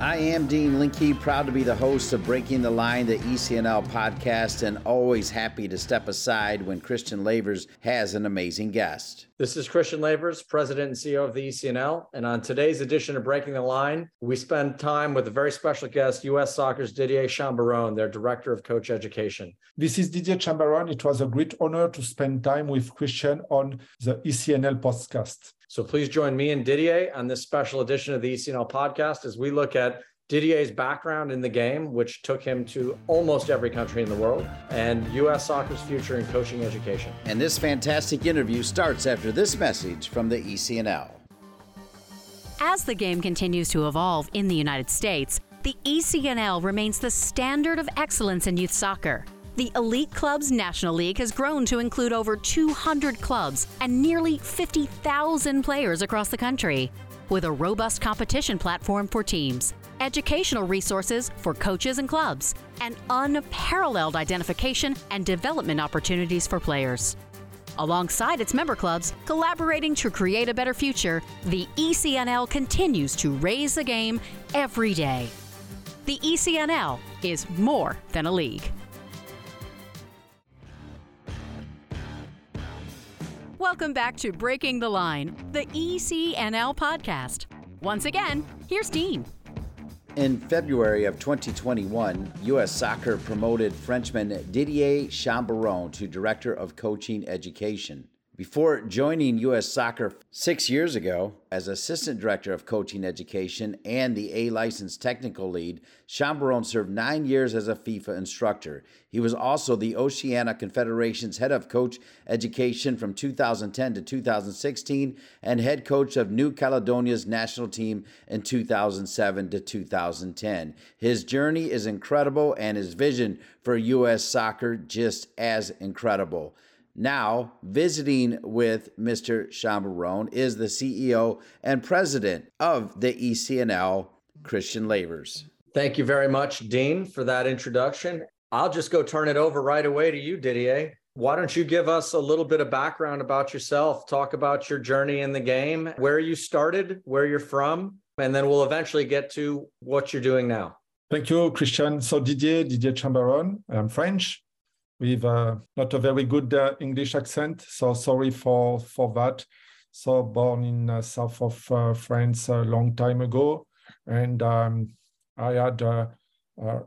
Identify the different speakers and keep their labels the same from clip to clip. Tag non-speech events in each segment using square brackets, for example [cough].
Speaker 1: I am Dean Linke, proud to be the host of Breaking the Line, the ECNL podcast, and always happy to step aside when Christian Lavers has an amazing guest.
Speaker 2: This is Christian Lavers, President and CEO of the ECNL. And on today's edition of Breaking the Line, we spend time with a very special guest, U.S. Soccer's Didier Chambaron, their Director of Coach Education.
Speaker 3: This is Didier Chambaron. It was a great honor to spend time with Christian on the ECNL podcast.
Speaker 2: So please join me and Didier on this special edition of the ECNL podcast as we look at Didier's background in the game, which took him to almost every country in the world, and U.S. soccer's future in coaching education.
Speaker 1: And this fantastic interview starts after this message from the ECNL.
Speaker 4: As the game continues to evolve in the United States, the ECNL remains the standard of excellence in youth soccer. The Elite Clubs National League has grown to include over 200 clubs and nearly 50,000 players across the country. With a robust competition platform for teams, educational resources for coaches and clubs, and unparalleled identification and development opportunities for players. Alongside its member clubs, collaborating to create a better future, the ECNL continues to raise the game every day. The ECNL is more than a league. Welcome back to Breaking the Line, the ECNL podcast. Once again, here's Dean.
Speaker 1: In February of 2021, U.S. Soccer promoted Frenchman Didier Chambaron to Director of Coaching Education. Before joining U.S. Soccer six years ago as Assistant Director of Coaching Education and the A Licensed Technical Lead, Chambaron served nine years as a FIFA instructor. He was also the Oceania Confederation's Head of Coach Education from 2010 to 2016 and Head Coach of New Caledonia's national team in 2007 to 2010. His journey is incredible and his vision for U.S. soccer just as incredible. Now, visiting with Mr. Chambaron is the CEO and president of the ECNL, Christian Lavers.
Speaker 2: Thank you very much, Dean, for that introduction. I'll just go turn it over right away to you, Didier. Why don't you give us a little bit of background about yourself? Talk about your journey in the game, where you started, where you're from, and then we'll eventually get to what you're doing now.
Speaker 3: Thank you, Christian. So, Didier, Didier Chambaron. I'm French with uh, not a very good uh, English accent. So sorry for for that. So born in uh, south of France a long time ago, and um, I had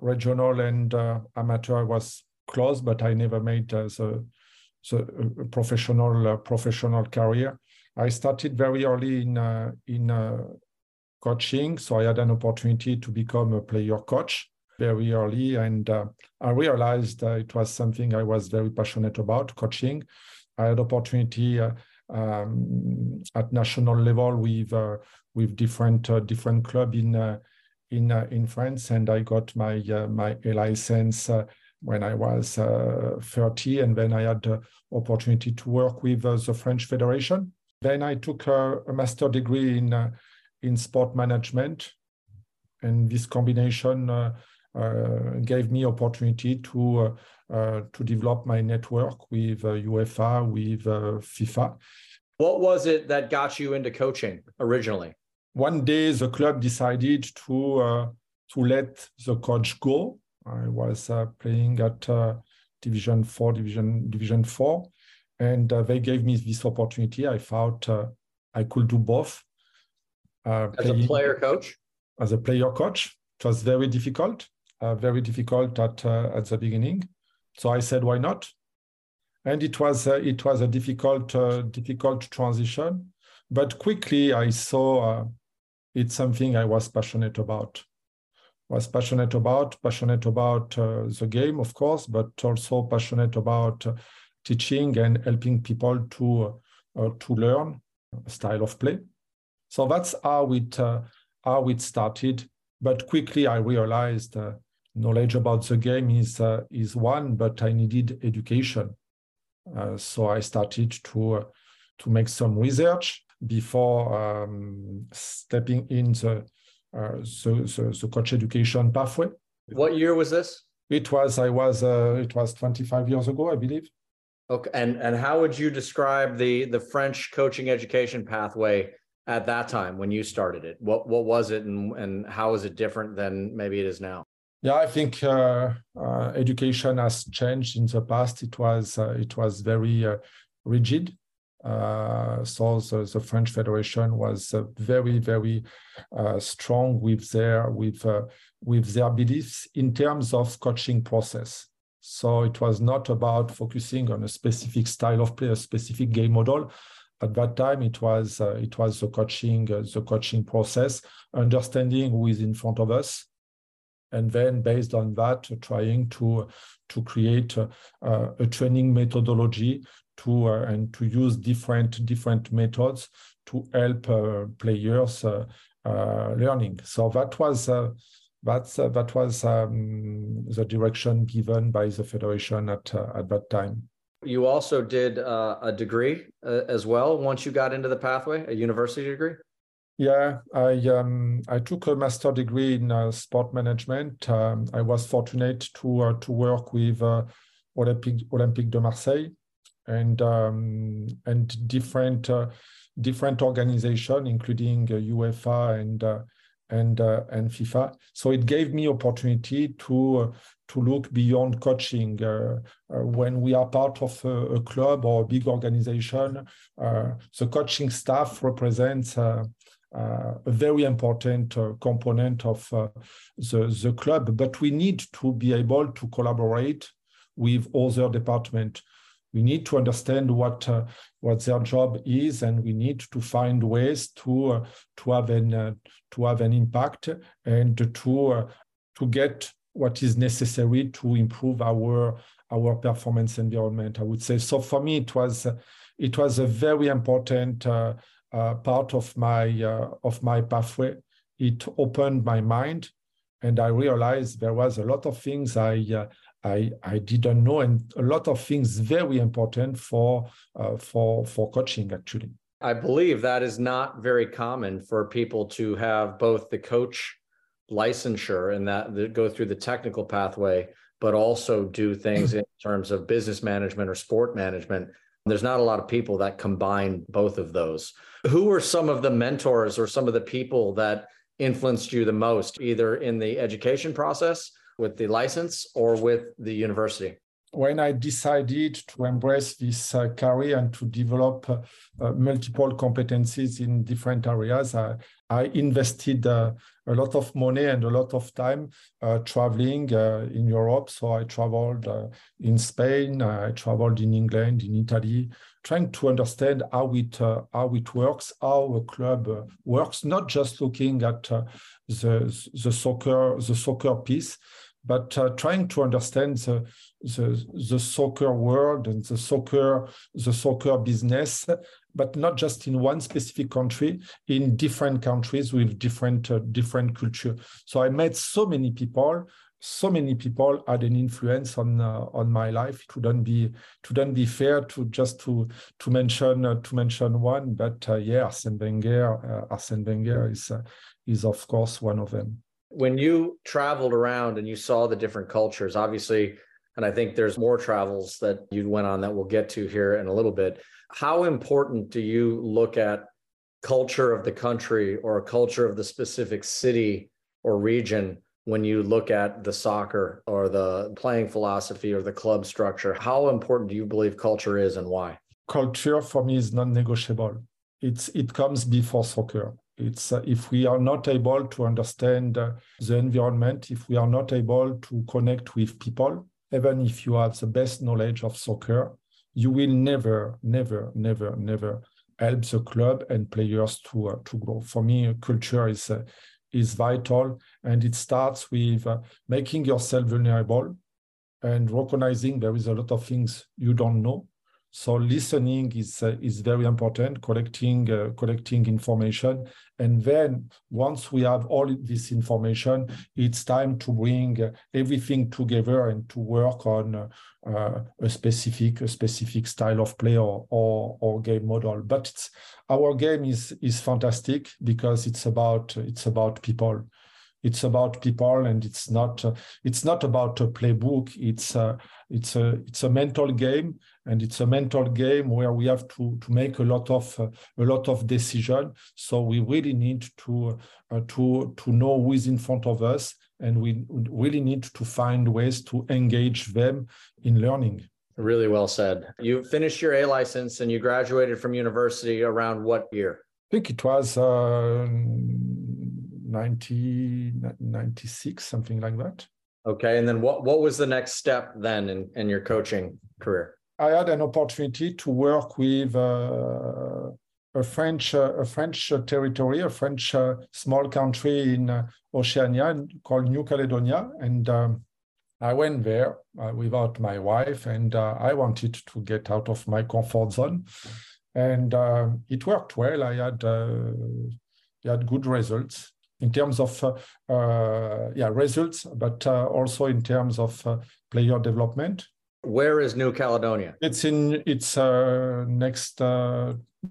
Speaker 3: regional and amateur. Was close, but I never made the, the professional professional career. I started very early in in coaching, so I had an opportunity to become a player coach very early. And uh, I realized uh, it was something I was very passionate about, coaching. I had opportunity uh, um, at national level with uh, with different uh, different club in in in France, and I got my my license when I was 30, and then I had the opportunity to work with the French Federation. Then I took a, a master degree in in sport management, and this combination uh, Uh, gave me opportunity to uh, uh, to develop my network with uh, UEFA, with uh, FIFA.
Speaker 2: What was it that got you into coaching originally?
Speaker 3: One day, the club decided to to let the coach go. I was playing at Division Four, Division Division Four, and they gave me this opportunity. I thought I could do both.
Speaker 2: Uh, as a player coach?
Speaker 3: As a player coach. It was very difficult uh, very difficult at uh, at the beginning. So I said, why not? And it was uh, it was a difficult uh, difficult transition, but quickly I saw uh, it's something I was passionate about. Was passionate about passionate about uh, the game, of course, but also passionate about teaching and helping people to to learn style of play. So that's how it how it started but quickly I realized uh, knowledge about the game is uh, is one, but I needed education. Uh, so I started to to make some research before um, stepping in the, uh, the, the, the coach education pathway.
Speaker 2: What year was this?
Speaker 3: It was I was uh, it was 25 years ago, I believe.
Speaker 2: Okay, and and how would you describe the the French coaching education pathway at that time when you started it? What what was it, and and how is it different than maybe it is now?
Speaker 3: Yeah, I think uh, uh, education has changed in the past. It was uh, it was very uh, rigid. Uh, so the, the, French Federation was uh, very very strong with their with with their beliefs in terms of coaching process. So it was not about focusing on a specific style of play, a specific game model. At that time, it was it was the coaching the coaching process, understanding who is in front of us, and then based on that, trying to to create uh, a training methodology to uh, and to use different different methods to help uh, players uh, learning. So that was that's uh, that was um, the direction given by the federation at uh, at that time.
Speaker 2: You also did uh, a degree as well once you got into the pathway, a university degree.
Speaker 3: Yeah, I um, I took a master degree in uh, sport management. Um, I was fortunate to uh, to work with Olympic Olympique de Marseille and um, and different different organization, including UEFA and and uh, and FIFA. So it gave me opportunity to uh, to look beyond coaching. Uh, uh when we are part of a, a, club or a big organization, uh, the coaching staff represents. Uh, a very important component of the, the club, but we need to be able to collaborate with other departments we need to understand what uh, what their job is and we need to find ways to uh, to have an uh, to have an impact and to uh, to get what is necessary to improve our our performance environment i would say. So for me it was it was a very important uh, uh, part of my of my pathway it opened my mind and i realized there was a lot of things i I, I didn't know, and a lot of things very important for uh, for for coaching actually.
Speaker 2: I believe that is not very common for people to have both the coach licensure and that, that go through the technical pathway, but also do things [clears throat] in terms of business management or sport management. There's not a lot of people that combine both of those. Who were some of the mentors or some of the people that influenced you the most, either in the education process with the license or with the university?
Speaker 3: When I decided to embrace this uh, career and to develop uh, multiple competencies in different areas, I, I invested uh, a lot of money and a lot of time uh, traveling uh, in Europe. So I traveled in Spain, I traveled in England, in Italy, trying to understand how it how it works, how a club works. Not just looking at the the soccer the soccer piece, but uh, trying to understand the, the, the soccer world and the soccer the soccer business but not just in one specific country in different countries with different uh, different culture so i met so many people so many people had an influence on uh, on my life it wouldn't be it wouldn't be fair to just to to mention uh, to mention one but uh, yeah Arsene Wenger uh, Arsene Wenger is uh, is of course one of them
Speaker 2: when you traveled around and you saw the different cultures, obviously, and I think there's more travels that you went on that we'll get to here in a little bit. How important do you look at culture of the country or a culture of the specific city or region when you look at the soccer or the playing philosophy or the club structure? How important do you believe culture is and why?
Speaker 3: Culture for me is non-negotiable. It's it comes before soccer. It's uh, if we are not able to understand uh, the environment, if we are not able to connect with people, even if you have the best knowledge of soccer, you will never, never, never, never help the club and players to uh, to grow. For me, culture is uh, is vital, and it starts with uh, making yourself vulnerable and recognizing there is a lot of things you don't know so listening is uh, is very important. Collecting uh, collecting information, and then once we have all this information, it's time to bring uh, everything together and to work on uh, a specific a specific style of play or or, or game model. But our game is is fantastic because it's about it's about people it's about people and it's not uh, it's not about a playbook. It's a, it's a it's a mental game and it's a mental game where we have to to make a lot of uh, a lot of decision. So we really need to uh, to to know who is in front of us and we really need to find ways to engage them in learning.
Speaker 2: Really well said. You finished your a license and you graduated from university around what year?
Speaker 3: I think it was uh, 90, 96, something like that.
Speaker 2: Okay. And then what, what was the next step then in, in your coaching career?
Speaker 3: I had an opportunity to work with uh, a French uh, a French territory, a French uh, small country in uh, Oceania called New Caledonia, and um, I went there uh, without my wife, and uh, I wanted to get out of my comfort zone, and um, it worked well. I had I had good results, in terms of uh, uh, yeah results, but uh, also in terms of player development.
Speaker 2: Where is New Caledonia?
Speaker 3: It's in it's next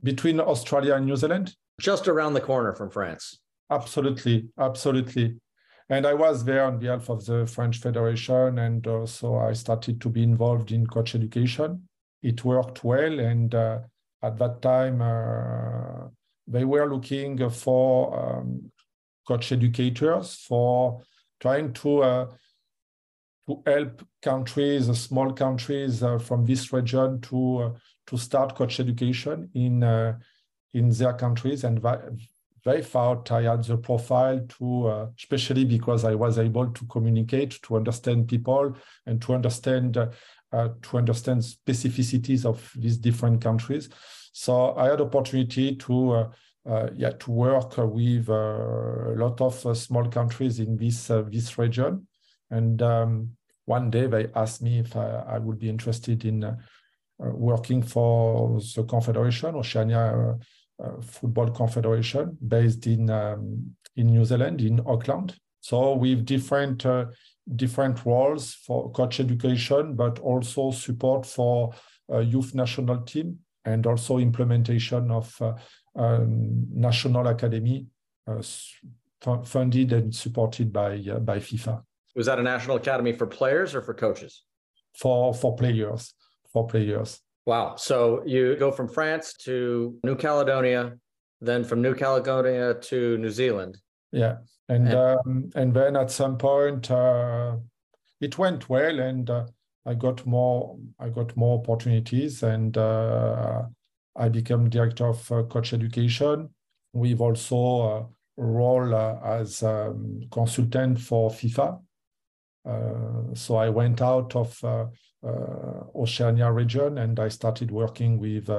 Speaker 3: between Australia and New Zealand.
Speaker 2: Just around the corner from France.
Speaker 3: Absolutely, absolutely. And I was there on behalf of the French Federation, and uh, so I started to be involved in coach education. It worked well, and uh, at that time uh, they were looking for um, coach educators for trying to uh, to help countries, uh, small countries uh, from this region to uh, to start coach education in uh, in their countries, and they thought I had the profile to, especially because I was able to communicate, to understand people, and to understand to understand specificities of these different countries. So I had opportunity to yeah, to work with uh, a lot of uh, small countries in this this region. And um, one day they asked me if I, I would be interested in working for the Confederation, Oceania Football Confederation, based in um, in New Zealand, in Auckland. So with different uh, different roles for coach education, but also support for youth national team and also implementation of uh, national academy uh, funded and supported by uh, by FIFA.
Speaker 2: Was that a national academy for players or for coaches?
Speaker 3: For for players, for players.
Speaker 2: Wow. So you go from France to New Caledonia, then from New Caledonia to New Zealand.
Speaker 3: Yeah, and and, um, and then at some point uh, it went well, and uh, I got more I got more opportunities, and uh, I became director of uh, coach education. We've also a role uh, as um, consultant for FIFA. Uh, so I went out of Oceania region and I started working with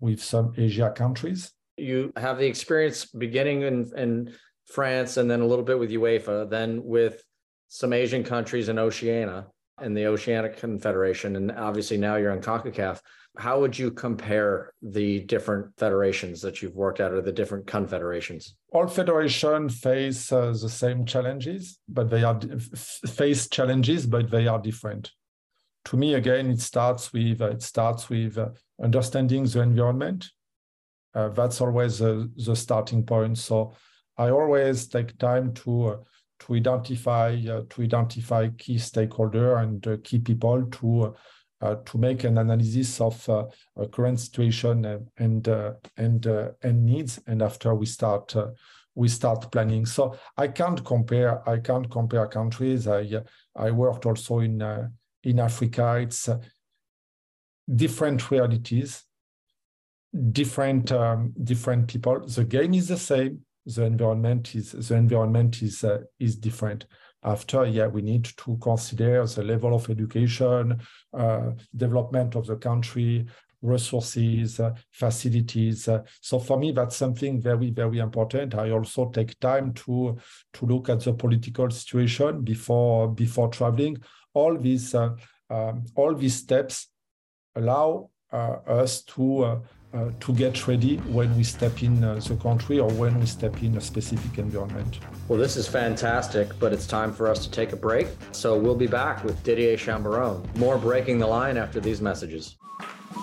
Speaker 3: with some Asia countries.
Speaker 2: You have the experience beginning in, in France and then a little bit with UEFA, then with some Asian countries in Oceania and the Oceanic Confederation, and obviously now you're in CONCACAF how would you compare the different federations that you've worked at or the different confederations?
Speaker 3: All federations face uh, the same challenges, but they are face challenges, but they are different. To me, again, it starts with uh, it starts with uh, understanding the environment. Uh, that's always the starting point. So I always take time to uh, to identify uh, to identify key stakeholder and key people to to make an analysis of uh, current situation and uh, and and needs, and after we start we start planning. So I can't compare. I can't compare countries. I I worked also in in Africa. It's different realities, different um, different people. The game is the same. The environment is the environment is uh, is different after, yeah, we need to consider the level of education, uh, development of the country, resources, uh, facilities. Uh, so for me, that's something very, very important. I also take time to to look at the political situation before before traveling. All these uh, um, all these steps allow us to uh, to get ready when we step in uh, the country or when we step in a specific environment.
Speaker 2: Well, this is fantastic, but it's time for us to take a break. So we'll be back with Didier Chambaron. More breaking the line after these messages.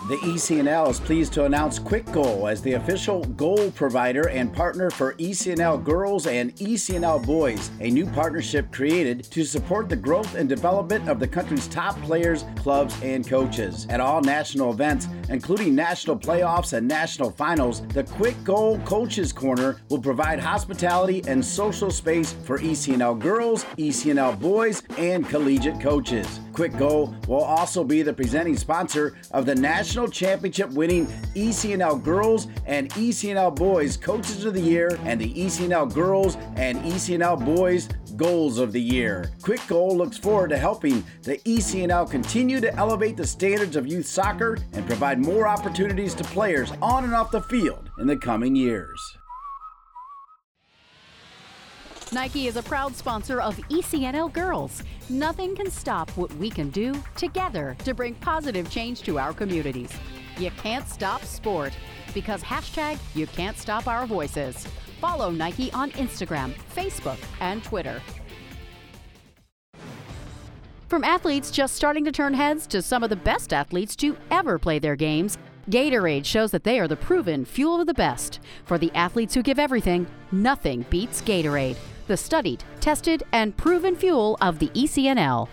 Speaker 1: The ECNL is pleased to announce Quick Goal as the official goal provider and partner for ECNL Girls and ECNL Boys, a new partnership created to support the growth and development of the country's top players, clubs, and coaches. At all national events, including national playoffs and national finals, the Quick Goal Coaches Corner will provide hospitality and social space for ECNL girls, ECNL boys, and collegiate coaches. Quick Goal will also be the presenting sponsor of the National Championship winning ECNL Girls and ECNL Boys Coaches of the Year and the ECNL Girls and ECNL Boys Goals of the Year. Quick Goal looks forward to helping the ECNL continue to elevate the standards of youth soccer and provide more opportunities to players on and off the field in the coming years.
Speaker 4: Nike is a proud sponsor of ECNL Girls. Nothing can stop what we can do together to bring positive change to our communities. You can't stop sport because hashtag you can't stop our voices. Follow Nike on Instagram, Facebook, and Twitter. From athletes just starting to turn heads to some of the best athletes to ever play their games, Gatorade shows that they are the proven fuel of the best. For the athletes who give everything, nothing beats Gatorade the studied, tested, and proven fuel of the ECNL.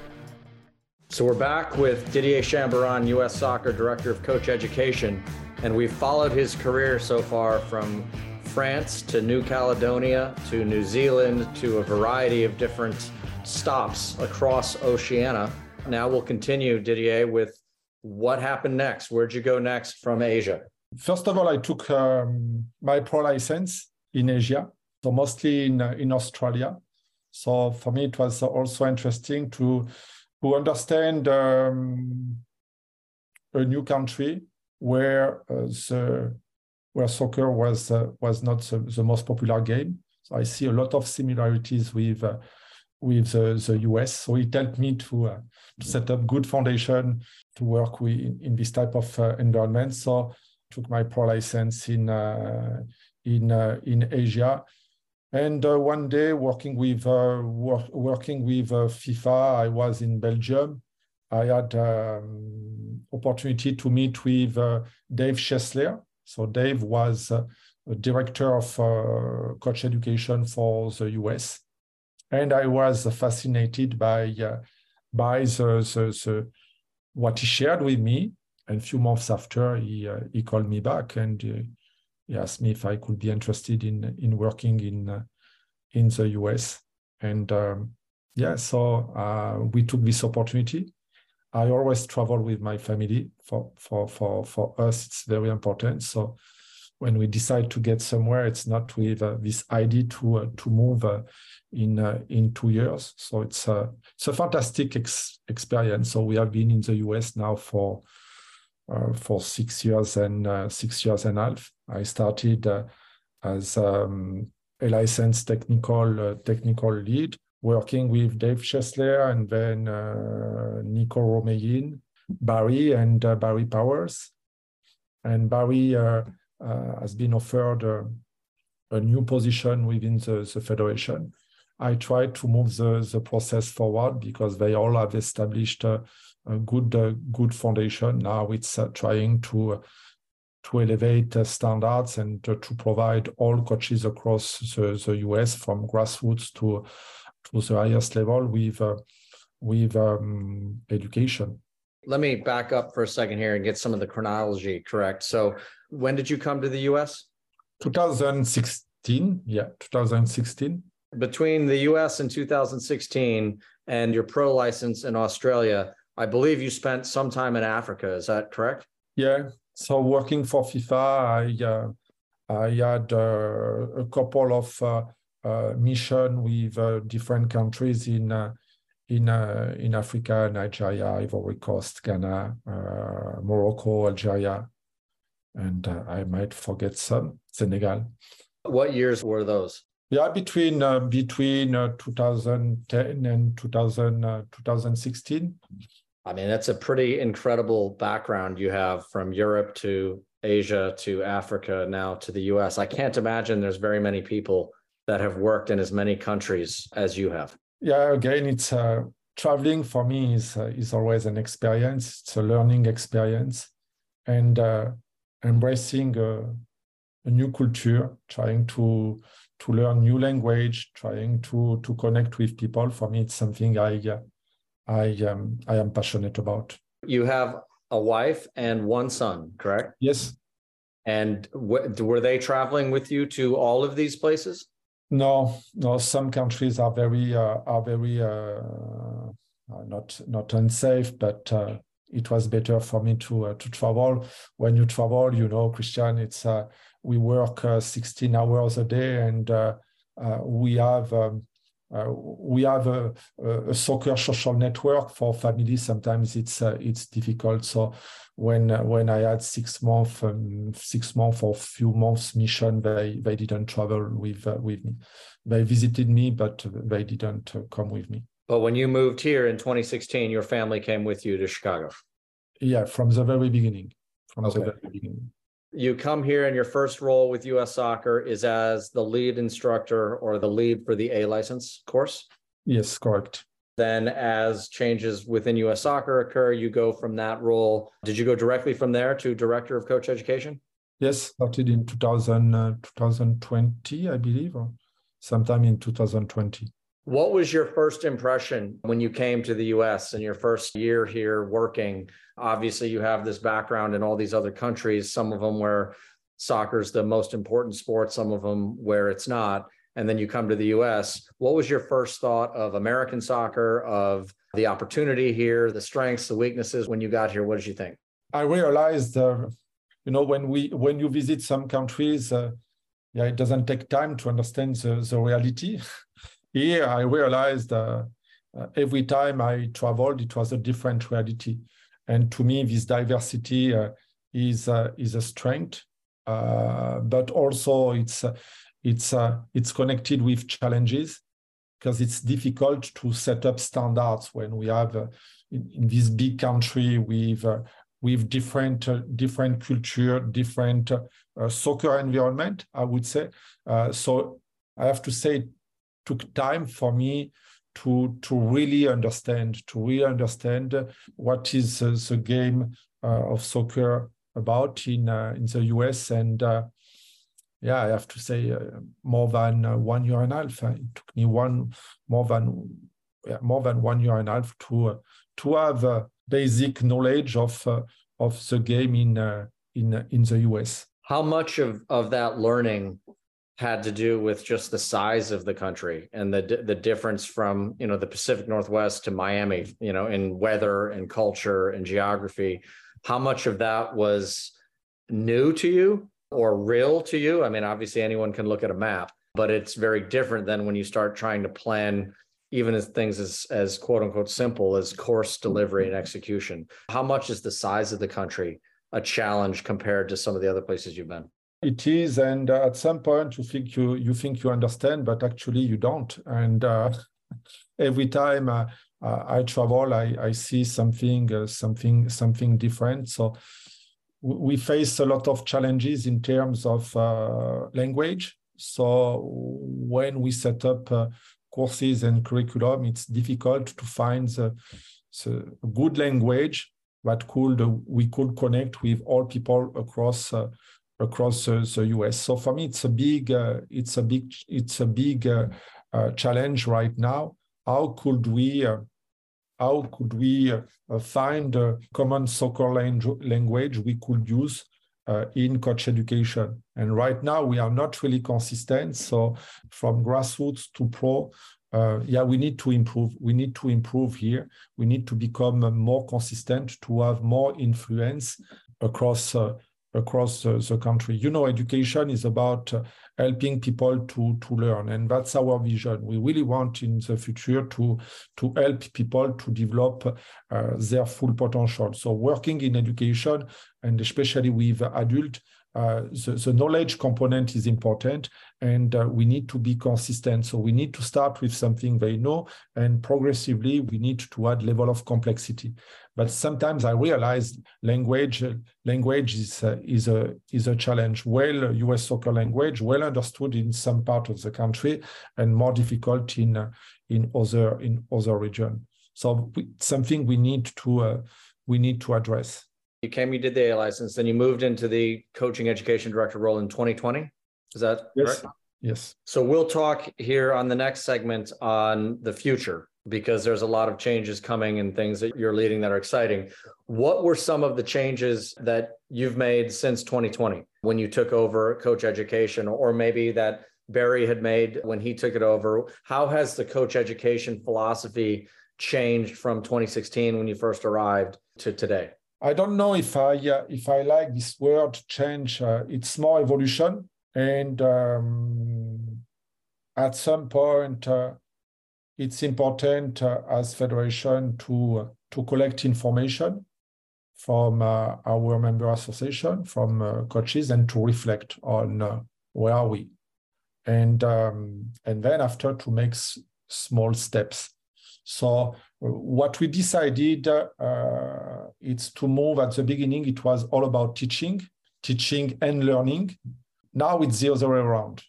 Speaker 2: So we're back with Didier Chambaron, U.S. Soccer Director of Coach Education, and we've followed his career so far from France to New Caledonia to New Zealand to a variety of different stops across Oceania. Now we'll continue, Didier, with what happened next. Where'd you go next from Asia?
Speaker 3: First of all, I took um, my pro license in Asia so mostly in, uh, in Australia. So for me, it was also interesting to, to understand um, a new country where uh, the where soccer was uh, was not the, the, most popular game. So I see a lot of similarities with uh, with the, the US. So it helped me to, uh, to set up good foundation to work with in, in this type of uh, environment. So I took my pro license in in in Asia and uh, one day, working with uh, work, working with uh, FIFA, I was in Belgium. I had um, opportunity to meet with uh, Dave Chesler. So Dave was director of coach education for the US, and I was fascinated by by the, the, the, what he shared with me. And a few months after, he he called me back and he asked me if I could be interested in in working in uh, in the US. And um, yeah, so uh, we took this opportunity. I always travel with my family. For for for for us, it's very important. So when we decide to get somewhere, it's not with uh, this idea to uh, to move uh, in uh, in two years. So it's a it's a fantastic ex- experience. So we have been in the US now for for six years and uh, six years and a half. I started uh, as um, a licensed technical technical lead, working with Dave Chesler and then Nico Romeijn, Barry and Barry Pauwels. And Barry has been offered a new position within the, the federation. I tried to move the, the process forward because they all have established uh, a good uh, good foundation. Now it's uh, trying to to elevate uh, standards and to provide all coaches across the, the US from grassroots to to the highest level with with um, education.
Speaker 2: Let me back up for a second here and get some of the chronology correct. So, when did you come to the US?
Speaker 3: 2016. Yeah, 2016.
Speaker 2: Between the US in 2016 and your pro license in Australia, I believe you spent some time in Africa. Is that correct?
Speaker 3: Yeah. So working for FIFA, I uh, I had uh, a couple of uh, uh mission with uh, different countries in uh, in in Africa, Nigeria, Ivory Coast, Ghana, Morocco, Algeria, and I might forget some. Senegal.
Speaker 2: What years were those?
Speaker 3: Yeah, between between 2010 and 2000, 2016.
Speaker 2: I mean, that's a pretty incredible background you have from Europe to Asia to Africa, now to the US. I can't imagine there's very many people that have worked in as many countries as you have.
Speaker 3: Yeah, again, it's uh, traveling for me is uh, is always an experience. It's a learning experience, and uh, embracing a, a, new culture, trying to to learn new language, trying to to connect with people. For me, it's something I uh, I um, I am passionate about.
Speaker 2: You have a wife and one son, correct?
Speaker 3: Yes.
Speaker 2: And were they traveling with you to all of these places?
Speaker 3: No, no. Some countries are very uh, are very uh, not not unsafe, but uh, it was better for me to uh, to travel. When you travel, you know, Christian, it's uh, we work uh, 16 hours a day, and we have. Um, uh, we have a, a, soccer social network for families. Sometimes it's uh, it's difficult. So when uh, when I had six month um, six month or few months mission, they they didn't travel with uh, with me. They visited me, but they didn't uh, come with me.
Speaker 2: But when you moved here in 2016, your family came with you to Chicago.
Speaker 3: Yeah, from the very beginning. From okay. the very beginning
Speaker 2: you come here and your first role with US Soccer is as the lead instructor or the lead for the A license course?
Speaker 3: Yes, correct.
Speaker 2: Then, as changes within US Soccer occur, you go from that role. Did you go directly from there to director of coach education?
Speaker 3: Yes, started in 2000, uh, 2020, I believe, or sometime in 2020.
Speaker 2: What was your first impression when you came to the US and your first year here working? Obviously, you have this background in all these other countries, some of them where soccer is the most important sport, some of them where it's not. And then you come to the US. What was your first thought of American soccer, of the opportunity here, the strengths, the weaknesses when you got here? What did you think?
Speaker 3: I realized, uh, you know, when we when you visit some countries, uh, yeah, it doesn't take time to understand the, the reality. [laughs] Here, I realized uh, uh, every time I traveled, it was a different reality. And to me, this diversity uh, is, uh, is a strength, uh, but also it's, uh, it's, it's connected with challenges because it's difficult to set up standards when we have in, in, this big country with with different uh, different culture, different uh, soccer environment. I would say. Uh, so I have to say took time for me to to really understand to really understand what is uh, the game uh, of soccer about in uh, in the US and uh, yeah I have to say uh, more than uh, one year and a half. It took me one more than yeah, more than one year and a half to to have a basic knowledge of of the game in in in the US
Speaker 2: how much of of that learning had to do with just the size of the country and the the difference from you know the Pacific Northwest to Miami, you know, in weather and culture and geography. How much of that was new to you or real to you? I mean, obviously anyone can look at a map, but it's very different than when you start trying to plan even as things as as quote unquote simple as course delivery and execution. How much is the size of the country a challenge compared to some of the other places you've been?
Speaker 3: It is, and uh, at some point you think you you think you understand, but actually you don't. And uh, [laughs] every time uh, uh, I travel, I, I see something uh, something something different. So we face a lot of challenges in terms of uh, language. So when we set up courses and curriculum, it's difficult to find the, the good language that could we could connect with all people across across uh, the US. So for me, it's a big, uh, it's a big, it's a big uh, uh challenge right now. How could we, uh, how could we uh, find a common soccer language we could use in coach education? And right now, we are not really consistent. So from grassroots to pro, uh, yeah, we need to improve. We need to improve here. We need to become more consistent to have more influence across uh, across the, country. You know, education is about uh, helping people to, to learn, and that's our vision. We really want in the future to, to help people to develop uh, their full potential. So working in education, and especially with adult, uh, the, the, knowledge component is important and uh, we need to be consistent. So we need to start with something they know and progressively we need to add level of complexity. But sometimes I realize language language is, uh, is, a, is a challenge. Well, US soccer language, well understood in some part of the country and more difficult in, uh, in, other, in other region. So we, something we need to, uh, we need to address.
Speaker 2: You came, you did the A license, then you moved into the coaching education director role in 2020. Is that
Speaker 3: yes.
Speaker 2: Right?
Speaker 3: Yes.
Speaker 2: So we'll talk here on the next segment on the future because there's a lot of changes coming and things that you're leading that are exciting. What were some of the changes that you've made since 2020 when you took over coach education or maybe that Barry had made when he took it over? How has the coach education philosophy changed from 2016 when you first arrived to today?
Speaker 3: I don't know if I uh, if I like this word change. Uh, it's more evolution, and um, at some point, uh, it's important uh, as federation to uh, to collect information from uh, our member association, from coaches, and to reflect on where are we, and um, and then after to make s- small steps. So what we decided uh, it's to move at the beginning it was all about teaching teaching and learning. Now it's the other way around.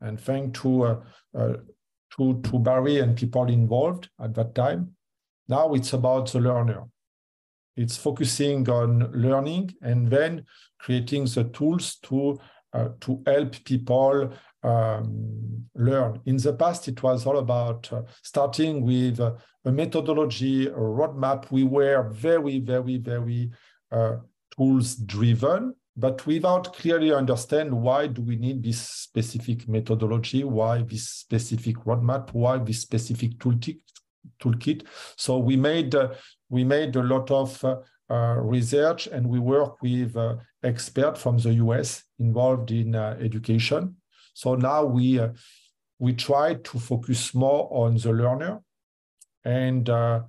Speaker 3: And thanks to uh, uh, to to barry and people involved at that time now it's about the learner. It's focusing on learning and then creating the tools to to help people um, learn. In the past, it was all about uh, starting with uh, a methodology, a roadmap. We were very, very, very uh, tools driven, but without clearly understand why do we need this specific methodology, why this specific roadmap, why this specific toolkit. toolkit. So we made uh, we made a lot of uh, uh, research and we work with experts from the US involved in education so now we uh, we try to focus more on the learner and uh,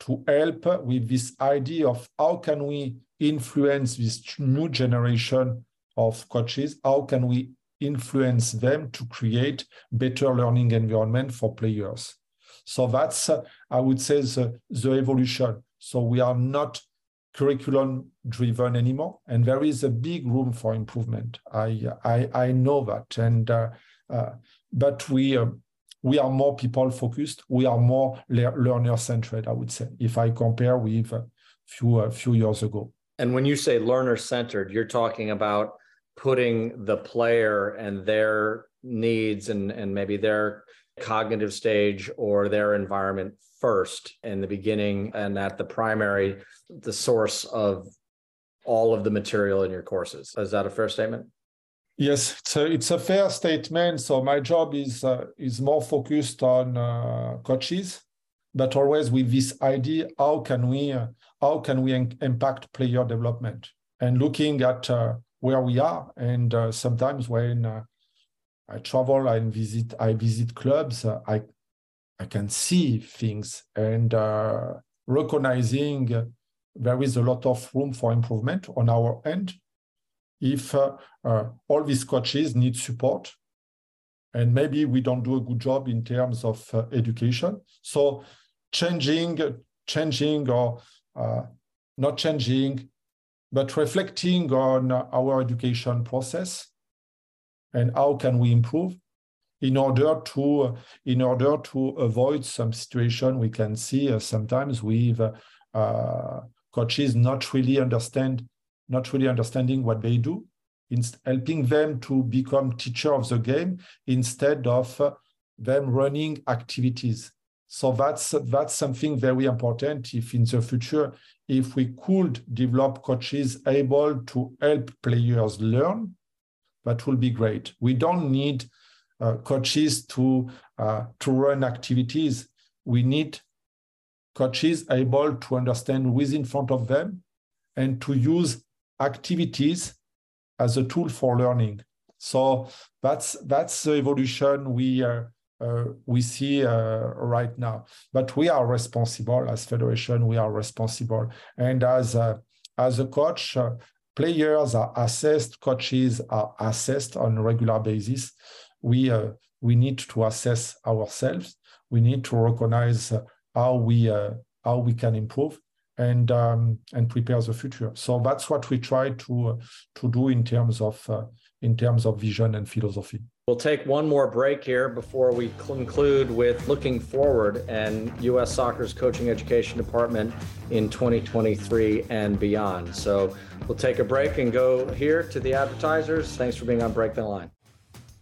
Speaker 3: to help with this idea of how can we influence this new generation of coaches? How can we influence them to create better learning environment for players? So that's, uh, I would say, the, the evolution. So we are not curriculum driven anymore and there is a big room for improvement. I i, I know that and uh, uh, but we uh, we are more people focused we are more le- learner centered i would say if i compare with a few a few years ago.
Speaker 2: And when you say learner centered you're talking about putting the player and their needs and and maybe their cognitive stage or their environment first in the beginning and at the primary, the source of all of the material in your courses. Is that a fair statement?
Speaker 3: Yes, it's a, it's a fair statement. So my job is uh, is more focused on uh, coaches, but always with this idea: how can we uh, how can we impact player development? And looking at uh, where we are, and uh, sometimes when uh, I travel and visit I visit clubs, I I can see things and uh, recognizing there is a lot of room for improvement on our end. If uh, uh, all these coaches need support, and maybe we don't do a good job in terms of uh, education, so changing, changing or uh, not changing, but reflecting on our education process and how can we improve in order to in order to avoid some situation we can see uh, sometimes with uh, coaches not really understand not really understanding what they do in helping them to become teacher of the game instead of uh, them running activities. So that's that's something very important. If in the future if we could develop coaches able to help players learn that will be great. We don't need uh, coaches to uh, to run activities. We need coaches able to understand who is in front of them and to use activities as a tool for learning. So that's that's the evolution we uh, uh, we see uh, right now. But we are responsible as federation. We are responsible, and as a, as a coach, players are assessed, coaches are assessed on a regular basis. We uh, we need to assess ourselves. We need to recognize how we uh, how we can improve and um, and prepare the future. So that's what we try to to do in terms of uh, in terms of vision and philosophy.
Speaker 2: We'll take one more break here before we conclude with looking forward and U.S. Soccer's coaching education department in 2023 and beyond. So we'll take a break and go here to the advertisers. Thanks for being on Break the Line.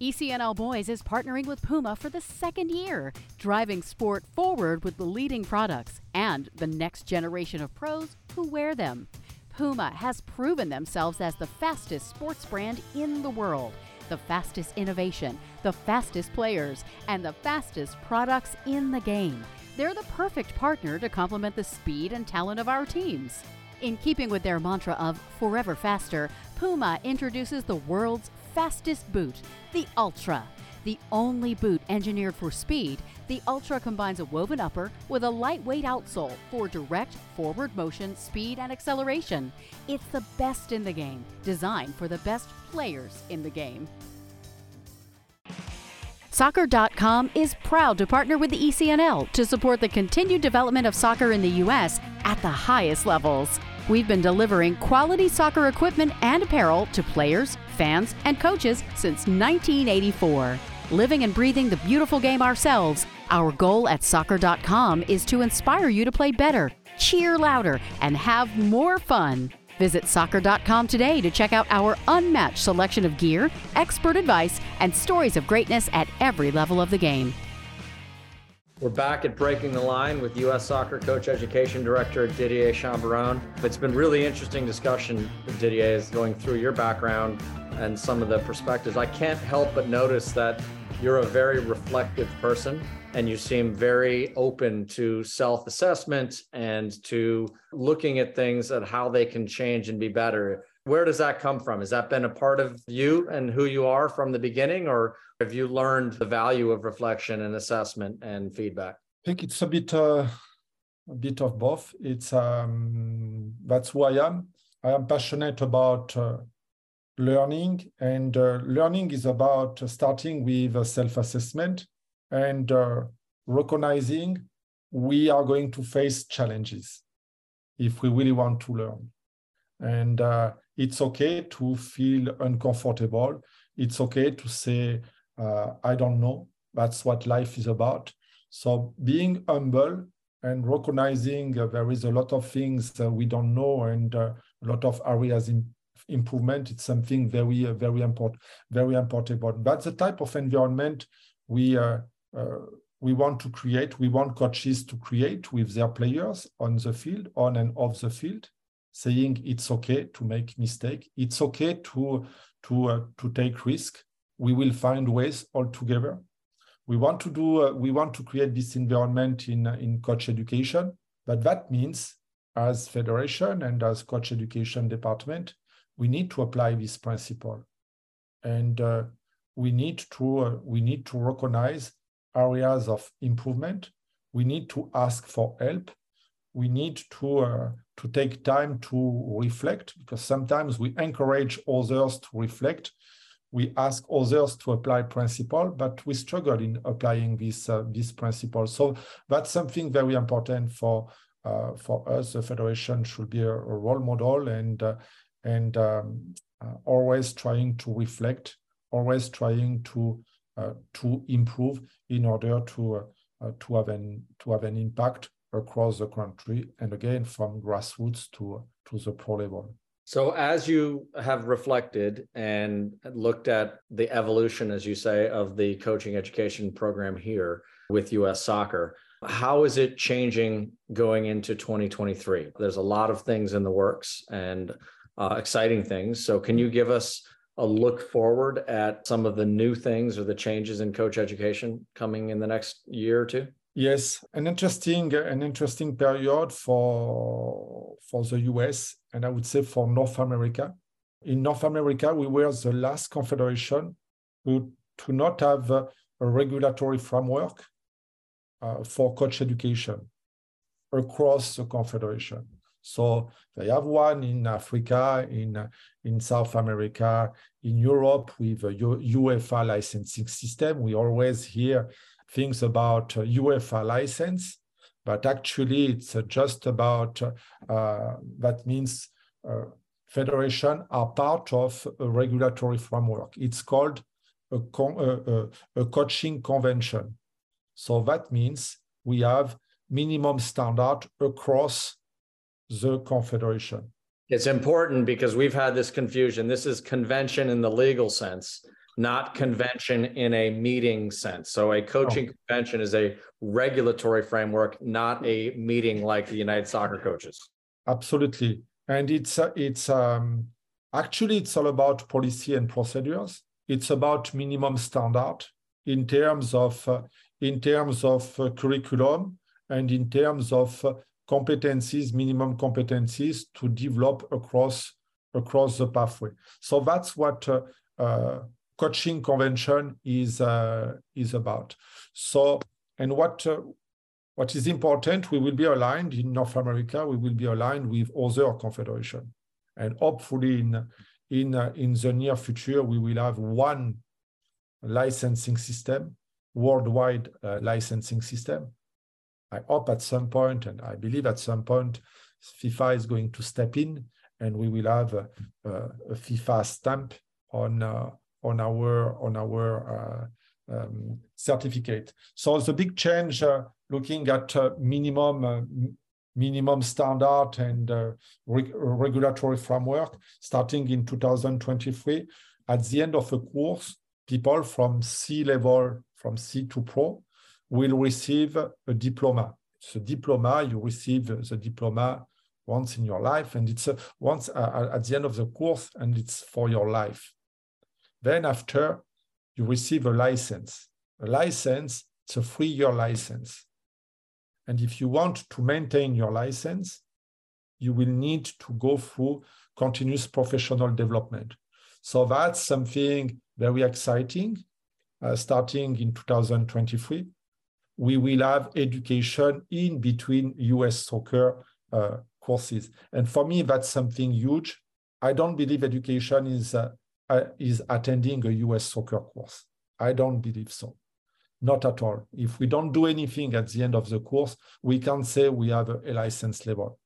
Speaker 4: ECNL Boys is partnering with Puma for the second year, driving sport forward with the leading products and the next generation of pros who wear them. Puma has proven themselves as the fastest sports brand in the world, the fastest innovation, the fastest players, and the fastest products in the game. They're the perfect partner to complement the speed and talent of our teams. In keeping with their mantra of forever faster, Puma introduces the world's fastest boot, the Ultra. The only boot engineered for speed, the Ultra combines a woven upper with a lightweight outsole for direct forward motion, speed, and acceleration. It's the best in the game, designed for the best players in the game. Soccer.com is proud to partner with the ECNL to support the continued development of soccer in the U.S. at the highest levels. We've been delivering quality soccer equipment and apparel to players, fans, and coaches since 1984. Living and breathing the beautiful game ourselves, our goal at soccer.com is to inspire you to play better, cheer louder, and have more fun. Visit soccer.com today to check out our unmatched selection of gear, expert advice, and stories of greatness at every level of the game.
Speaker 2: We're back at Breaking the Line with U.S. Soccer Coach Education Director Didier Chambaron. It's been really interesting discussion, Didier, is going through your background and some of the perspectives. I can't help but notice that you're a very reflective person and you seem very open to self assessment and to looking at things and how they can change and be better. Where does that come from? Has that been a part of you and who you are from the beginning, or have you learned the value of reflection and assessment and feedback?
Speaker 3: I think it's a bit, uh, a bit of both. It's um, that's who I am. I am passionate about uh, learning, and uh, learning is about starting with self-assessment and uh, recognizing we are going to face challenges if we really want to learn. And uh, it's okay to feel uncomfortable. It's okay to say, uh, I don't know. That's what life is about. So being humble and recognizing uh, there is a lot of things we don't know and uh, a lot of areas in improvement, it's something very, very important, very important. That's the type of environment we uh, we want to create, we want coaches to create with their players on the field, on and off the field, saying it's okay to make mistake, it's okay to to uh, to take risk. We will find ways all together. We want to do, uh, we want to create this environment in in coach education, but that means as federation and as coach education department, we need to apply this principle, and uh, we need to uh, we need to recognize areas of improvement. We need to ask for help. We need to, uh, to take time to reflect because sometimes we encourage others to reflect. We ask others to apply principle, but we struggle in applying this, uh, this principle. So that's something very important for, uh, for us. The federation should be a, a role model and, uh, and um, uh, always trying to reflect, always trying to uh, to improve in order to uh, to have an to have an impact across the country and again from grassroots to to the pro level.
Speaker 2: So, as you have reflected and looked at the evolution, as you say, of the coaching education program here with US Soccer, how is it changing going into 2023? There's a lot of things in the works and uh, exciting things. So, can you give us a look forward at some of the new things or the changes in coach education coming in the next year or two?
Speaker 3: Yes, an interesting uh, an interesting period for for the US and I would say for North America. In North America, we were the last confederation who to not have a, a regulatory framework uh, for coach education across the confederation. So they have one in Africa, in, uh, in South America, in Europe with a UEFA licensing system. We always hear things about UEFA license, but actually it's just about, uh, that means uh, federation are part of a regulatory framework. It's called a, a, a, coaching convention. So that means we have minimum standard across the confederation.
Speaker 2: It's important because we've had this confusion. This is convention in the legal sense, not convention in a meeting sense. So a coaching oh. convention is a regulatory framework, not a meeting like the United Soccer Coaches.
Speaker 3: Absolutely, and it's uh, it's um, actually it's all about policy and procedures. It's about minimum standard in terms of uh, in terms of uh, curriculum and in terms of uh, competencies, minimum competencies to develop across across the pathway. So that's what uh, uh, coaching convention is uh, is about. So and what uh, what is important, we will be aligned in North America. We will be aligned with other confederation, and hopefully in in uh, in the near future we will have one licensing system, worldwide uh, licensing system I hope at some point, and I believe at some point, FIFA is going to step in, and we will have a, a FIFA stamp on uh, on our on our uh, um, certificate. So the big change, uh, looking at uh, minimum minimum standard and re regulatory framework, starting in 2023. At the end of the course, people from C level, from C to Pro, will receive a diploma. It's a diploma, you receive the diploma once in your life, and it's once at the end of the course, and it's for your life. Then after, you receive a license. A license, it's a three-year license. And if you want to maintain your license, you will need to go through continuous professional development. So that's something very exciting, uh, starting in 2023 we will have education in between US soccer uh, courses. And for me, that's something huge. I don't believe education is, uh, uh, is attending a US soccer course. I don't believe so. Not at all. If we don't do anything at the end of the course, we can't say we have a, a license level.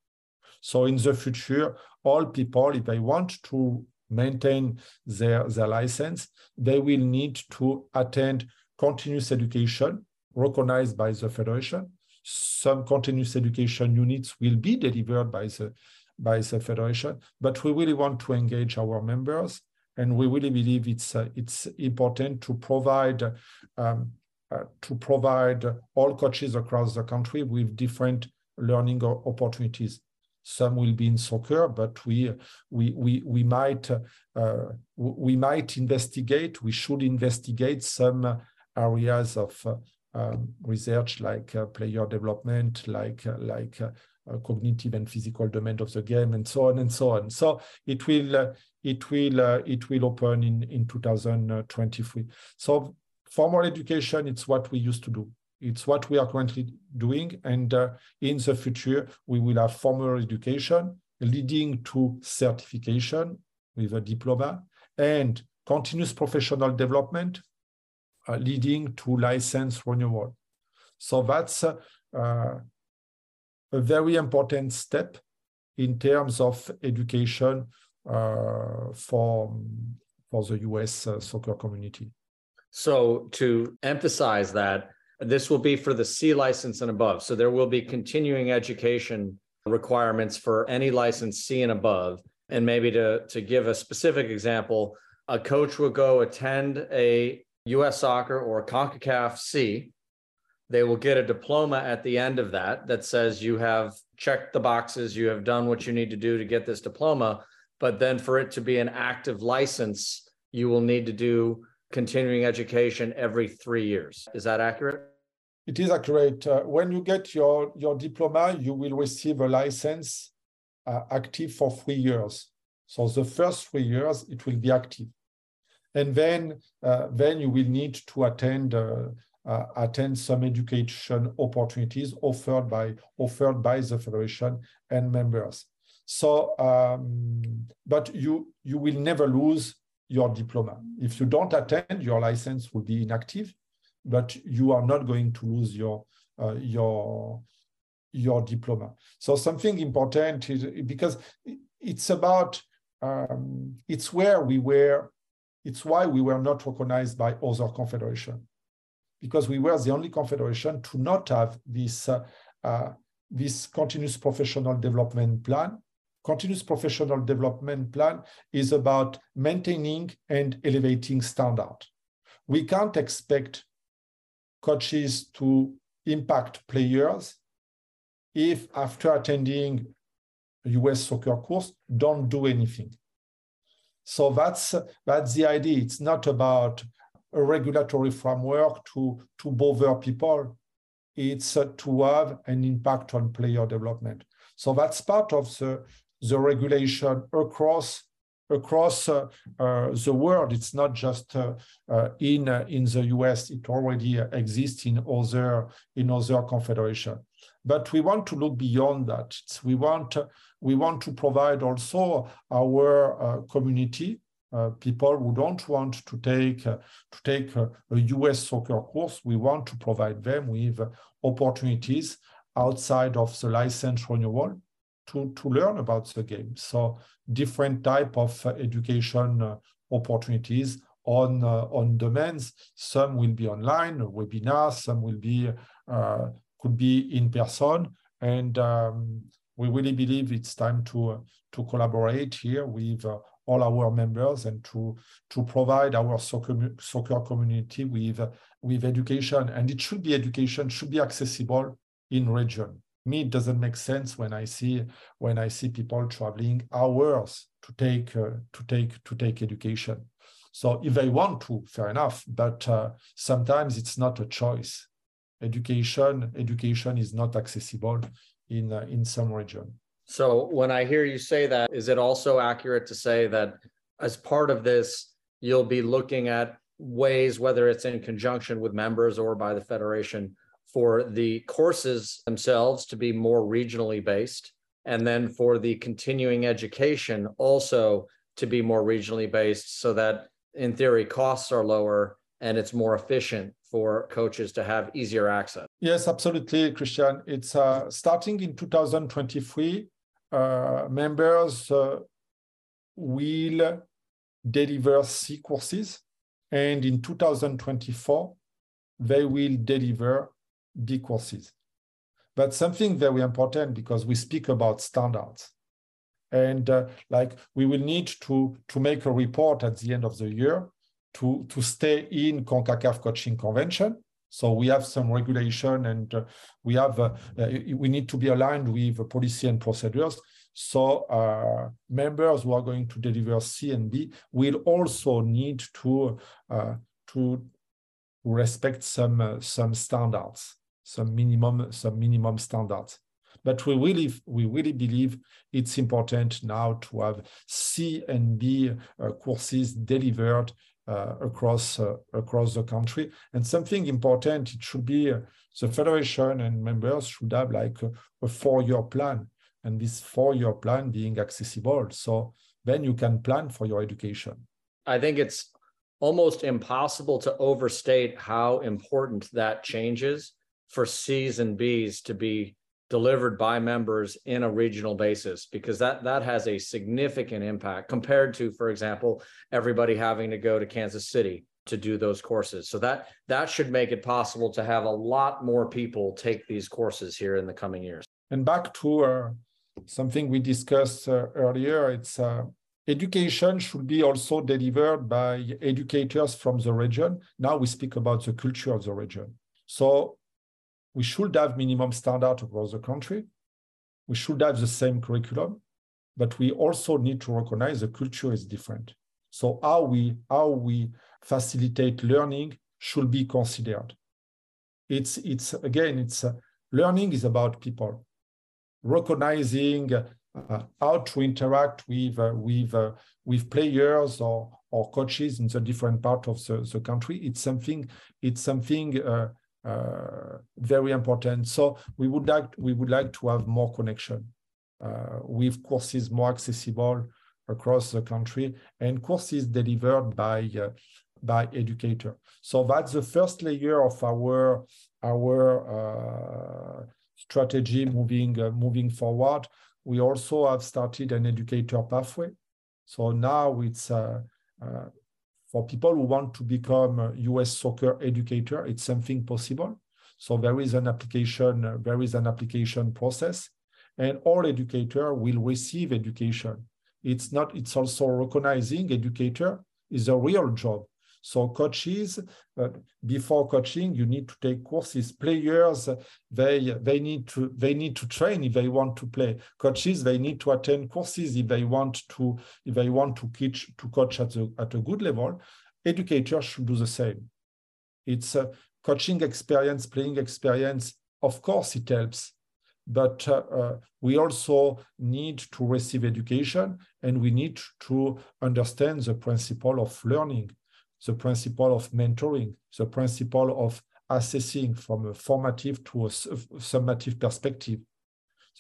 Speaker 3: So in the future, all people, if they want to maintain their, their license, they will need to attend continuous education recognized by the federation. Some continuous education units will be delivered by the by the federation, but we really want to engage our members, and we really believe it's uh, it's important to provide um, uh, to provide all coaches across the country with different learning opportunities. Some will be in soccer, but we we we we might uh, we might investigate. We should investigate some areas of um, research like uh, player development, like uh, like uh, cognitive and physical domain of the game, and so on and so on. So it will it will it will open in in 2023. So formal education, it's what we used to do. It's what we are currently doing, and in the future we will have formal education leading to certification with a diploma and continuous professional development uh, leading to license renewal. So that's uh, a very important step in terms of education uh, for, for the US uh, soccer community.
Speaker 2: So to emphasize that, this will be for the C license and above. So there will be continuing education requirements for any license C and above. And maybe to, to give a specific example, a coach will go attend a US Soccer or CONCACAF C, they will get a diploma at the end of that that says you have checked the boxes, you have done what you need to do to get this diploma. But then for it to be an active license, you will need to do continuing education every three years. Is that accurate?
Speaker 3: It is accurate. Uh, when you get your, your diploma, you will receive a license uh, active for three years. So the first three years, it will be active and then uh, then you will need to attend uh, uh, attend some education opportunities offered by offered by the federation and members. So, um, but you you will never lose your diploma. If you don't attend, your license will be inactive, but you are not going to lose your uh, your your diploma. So something important is because it's about um, it's where we were, it's why we were not recognized by other confederation, because we were the only confederation to not have this uh, uh, this continuous professional development plan. Continuous professional development plan is about maintaining and elevating standard. We can't expect coaches to impact players if after attending a US soccer course, don't do anything. So that's that's the idea. It's not about a regulatory framework to, to bother people. It's to have an impact on player development. So that's part of the, the regulation across across uh, uh, the world. It's not just uh, uh in uh, in the US. It already exists in other in other confederation. But we want to look beyond that. We want we want to provide also our community uh, people who don't want to take uh, to take a, a, US soccer course, we want to provide them with opportunities outside of the license renewal to, to learn about the game. So different type of uh, education uh, opportunities on uh, on demands. Some will be online, webinars. Some will be could be in person, and um, we really believe it's time to to collaborate here with all our members and to to provide our soccer, soccer community with with education and it should be education should be accessible in region me it doesn't make sense when i see when i see people traveling hours to take uh, to take to take education. So if they want to fair enough but uh, sometimes it's not a choice. Education education is not accessible in uh, in some region.
Speaker 2: So when I hear you say that, is it also accurate to say that as part of this, you'll be looking at ways, whether it's in conjunction with members or by the Federation, for the courses themselves to be more regionally based, and then for the continuing education also to be more regionally based so that in theory costs are lower and it's more efficient for coaches to have easier access.
Speaker 3: Yes, absolutely, Christian. It's uh, starting in 2023. Uh, members uh, will deliver C courses, and in 2024 they will deliver B courses. But something very important because we speak about standards. And uh, like we will need to, to make a report at the end of the year to, to stay in CONCACAF coaching convention. So we have some regulation and uh, we have uh, uh we need to be aligned with policy and procedures. So uh, members who are going to deliver C and B will also need to uh, to respect some some standards, some minimum some minimum standards. But we really, we really believe it's important now to have C and B uh, courses delivered uh, across uh, across the country. And something important, it should be uh, the federation and members should have like a, a four-year plan, and this four-year plan being accessible. So then you can plan for your education.
Speaker 2: I think it's almost impossible to overstate how important that change is for C's and B's to be delivered by members in a regional basis because that that has a significant impact compared to for example everybody having to go to Kansas City to do those courses. So that that should make it possible to have a lot more people take these courses here in the coming years.
Speaker 3: And back to uh, something we discussed uh, earlier it's uh, education should be also delivered by educators from the region. Now we speak about the culture of the region. So we should have minimum standard across the country. We should have the same curriculum, but we also need to recognize the culture is different. So how we how we facilitate learning should be considered. It's it's again it's uh, learning is about people recognizing uh, how to interact with uh, with uh, with players or or coaches in the different part of the, the country. It's something it's something uh, very important. So we would like we would like to have more connection uh, with courses more accessible across the country and courses delivered by uh, by educator. So that's the first layer of our our uh, strategy moving uh, moving forward. We also have started an educator pathway. So now it's uh, uh, for people who want to become US soccer educator, it's something possible. So there is an application, uh, there is an application process, and all educator will receive education. It's not, it's also recognizing educator is a real job. So coaches, uh, before coaching, you need to take courses. Players, they they need to they need to train if they want to play. Coaches, they need to attend courses if they want to if they want to teach to coach at a at a good level. Educators should do the same. It's a coaching experience, playing experience. Of course, it helps but uh, uh, we also need to receive education and we need to understand the principle of learning the principle of mentoring, the principle of assessing from a formative to a summative perspective,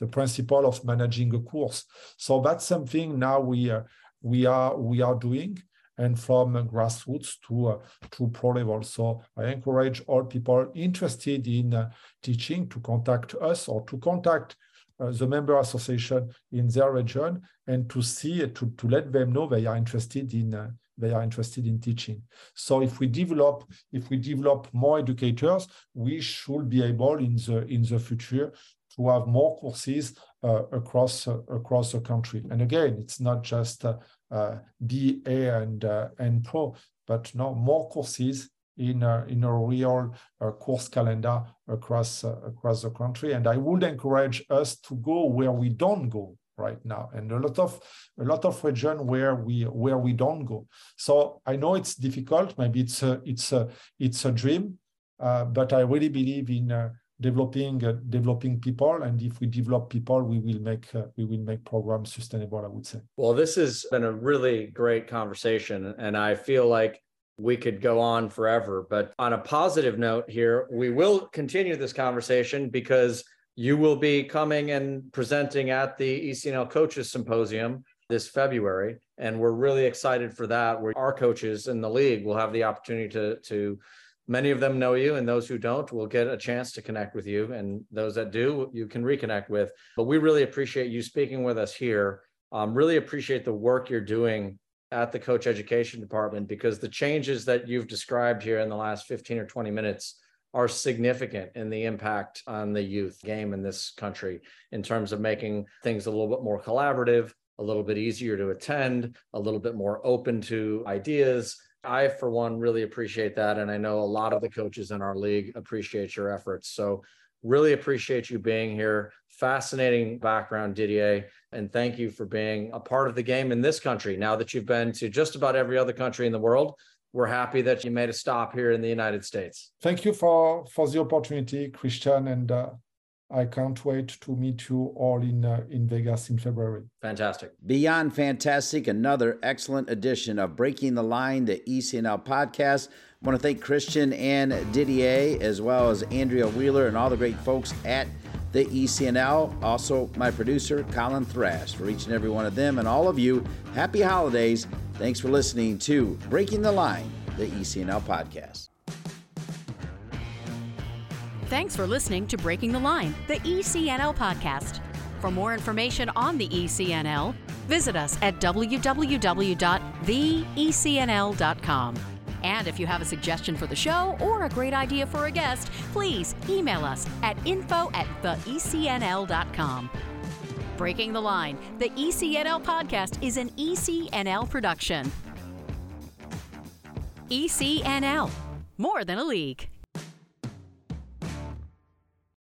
Speaker 3: the principle of managing a course. So that's something now we are, we are, we are doing and from grassroots to uh, to pro level. So I encourage all people interested in uh, teaching to contact us or to contact uh, the member association in their region and to see to, to let them know they are interested in uh, they are interested in teaching. So if we develop if we develop more educators, we should be able in the in the future to have more courses uh, across uh, across the country. And again, it's not just uh, uh BA and uh, and Pro, but no more courses in a, in a real uh, course calendar across across the country. And I would encourage us to go where we don't go right now. And a lot of a lot of region where we where we don't go. So i know it's difficult. Maybe it's a it's a it's a dream uh, but i really believe in uh, developing uh, developing people. And if we develop people we will make uh, we will make programs sustainable i would say.
Speaker 2: Well this has been a really great conversation and i feel like we could go on forever. But on a positive note here we will continue this conversation because you will be coming and presenting at the ECNL Coaches Symposium this February, and we're really excited for that. Where our coaches in the league will have the opportunity to to many of them know you, and those who don't will get a chance to connect with you, and those that do, you can reconnect with. But we really appreciate you speaking with us here. Um, really appreciate the work you're doing at the coach education department because the changes that you've described here in the last 15 or 20 minutes are significant in the impact on the youth game in this country in terms of making things a little bit more collaborative, a little bit easier to attend, a little bit more open to ideas. I, for one, really appreciate that. And I know a lot of the coaches in our league appreciate your efforts. So, really appreciate you being here. Fascinating background, Didier. And thank you for being a part of the game in this country now that you've been to just about every other country in the world we're happy that you made a stop here in the United States.
Speaker 3: Thank you for for the opportunity, Christian, and uh, I can't wait to meet you all in uh, in Vegas in February.
Speaker 2: Fantastic.
Speaker 1: Beyond fantastic, another excellent edition of Breaking the Line, the ECNL podcast. I want to thank Christian and Didier, as well as Andrea Wheeler and all the great folks at the ECNL. Also, my producer, Colin Thrash. For each and every one of them and all of you, happy holidays. Thanks for listening to Breaking the Line, the ECNL podcast.
Speaker 4: Thanks for listening to Breaking the Line, the ECNL podcast. For more information on the ECNL, visit us at www.theecnl.com. And if you have a suggestion for the show or a great idea for a guest, please email us at info at theecnl.com. Breaking the Line, the ECNL podcast is an ECNL production. ECNL, more than a league.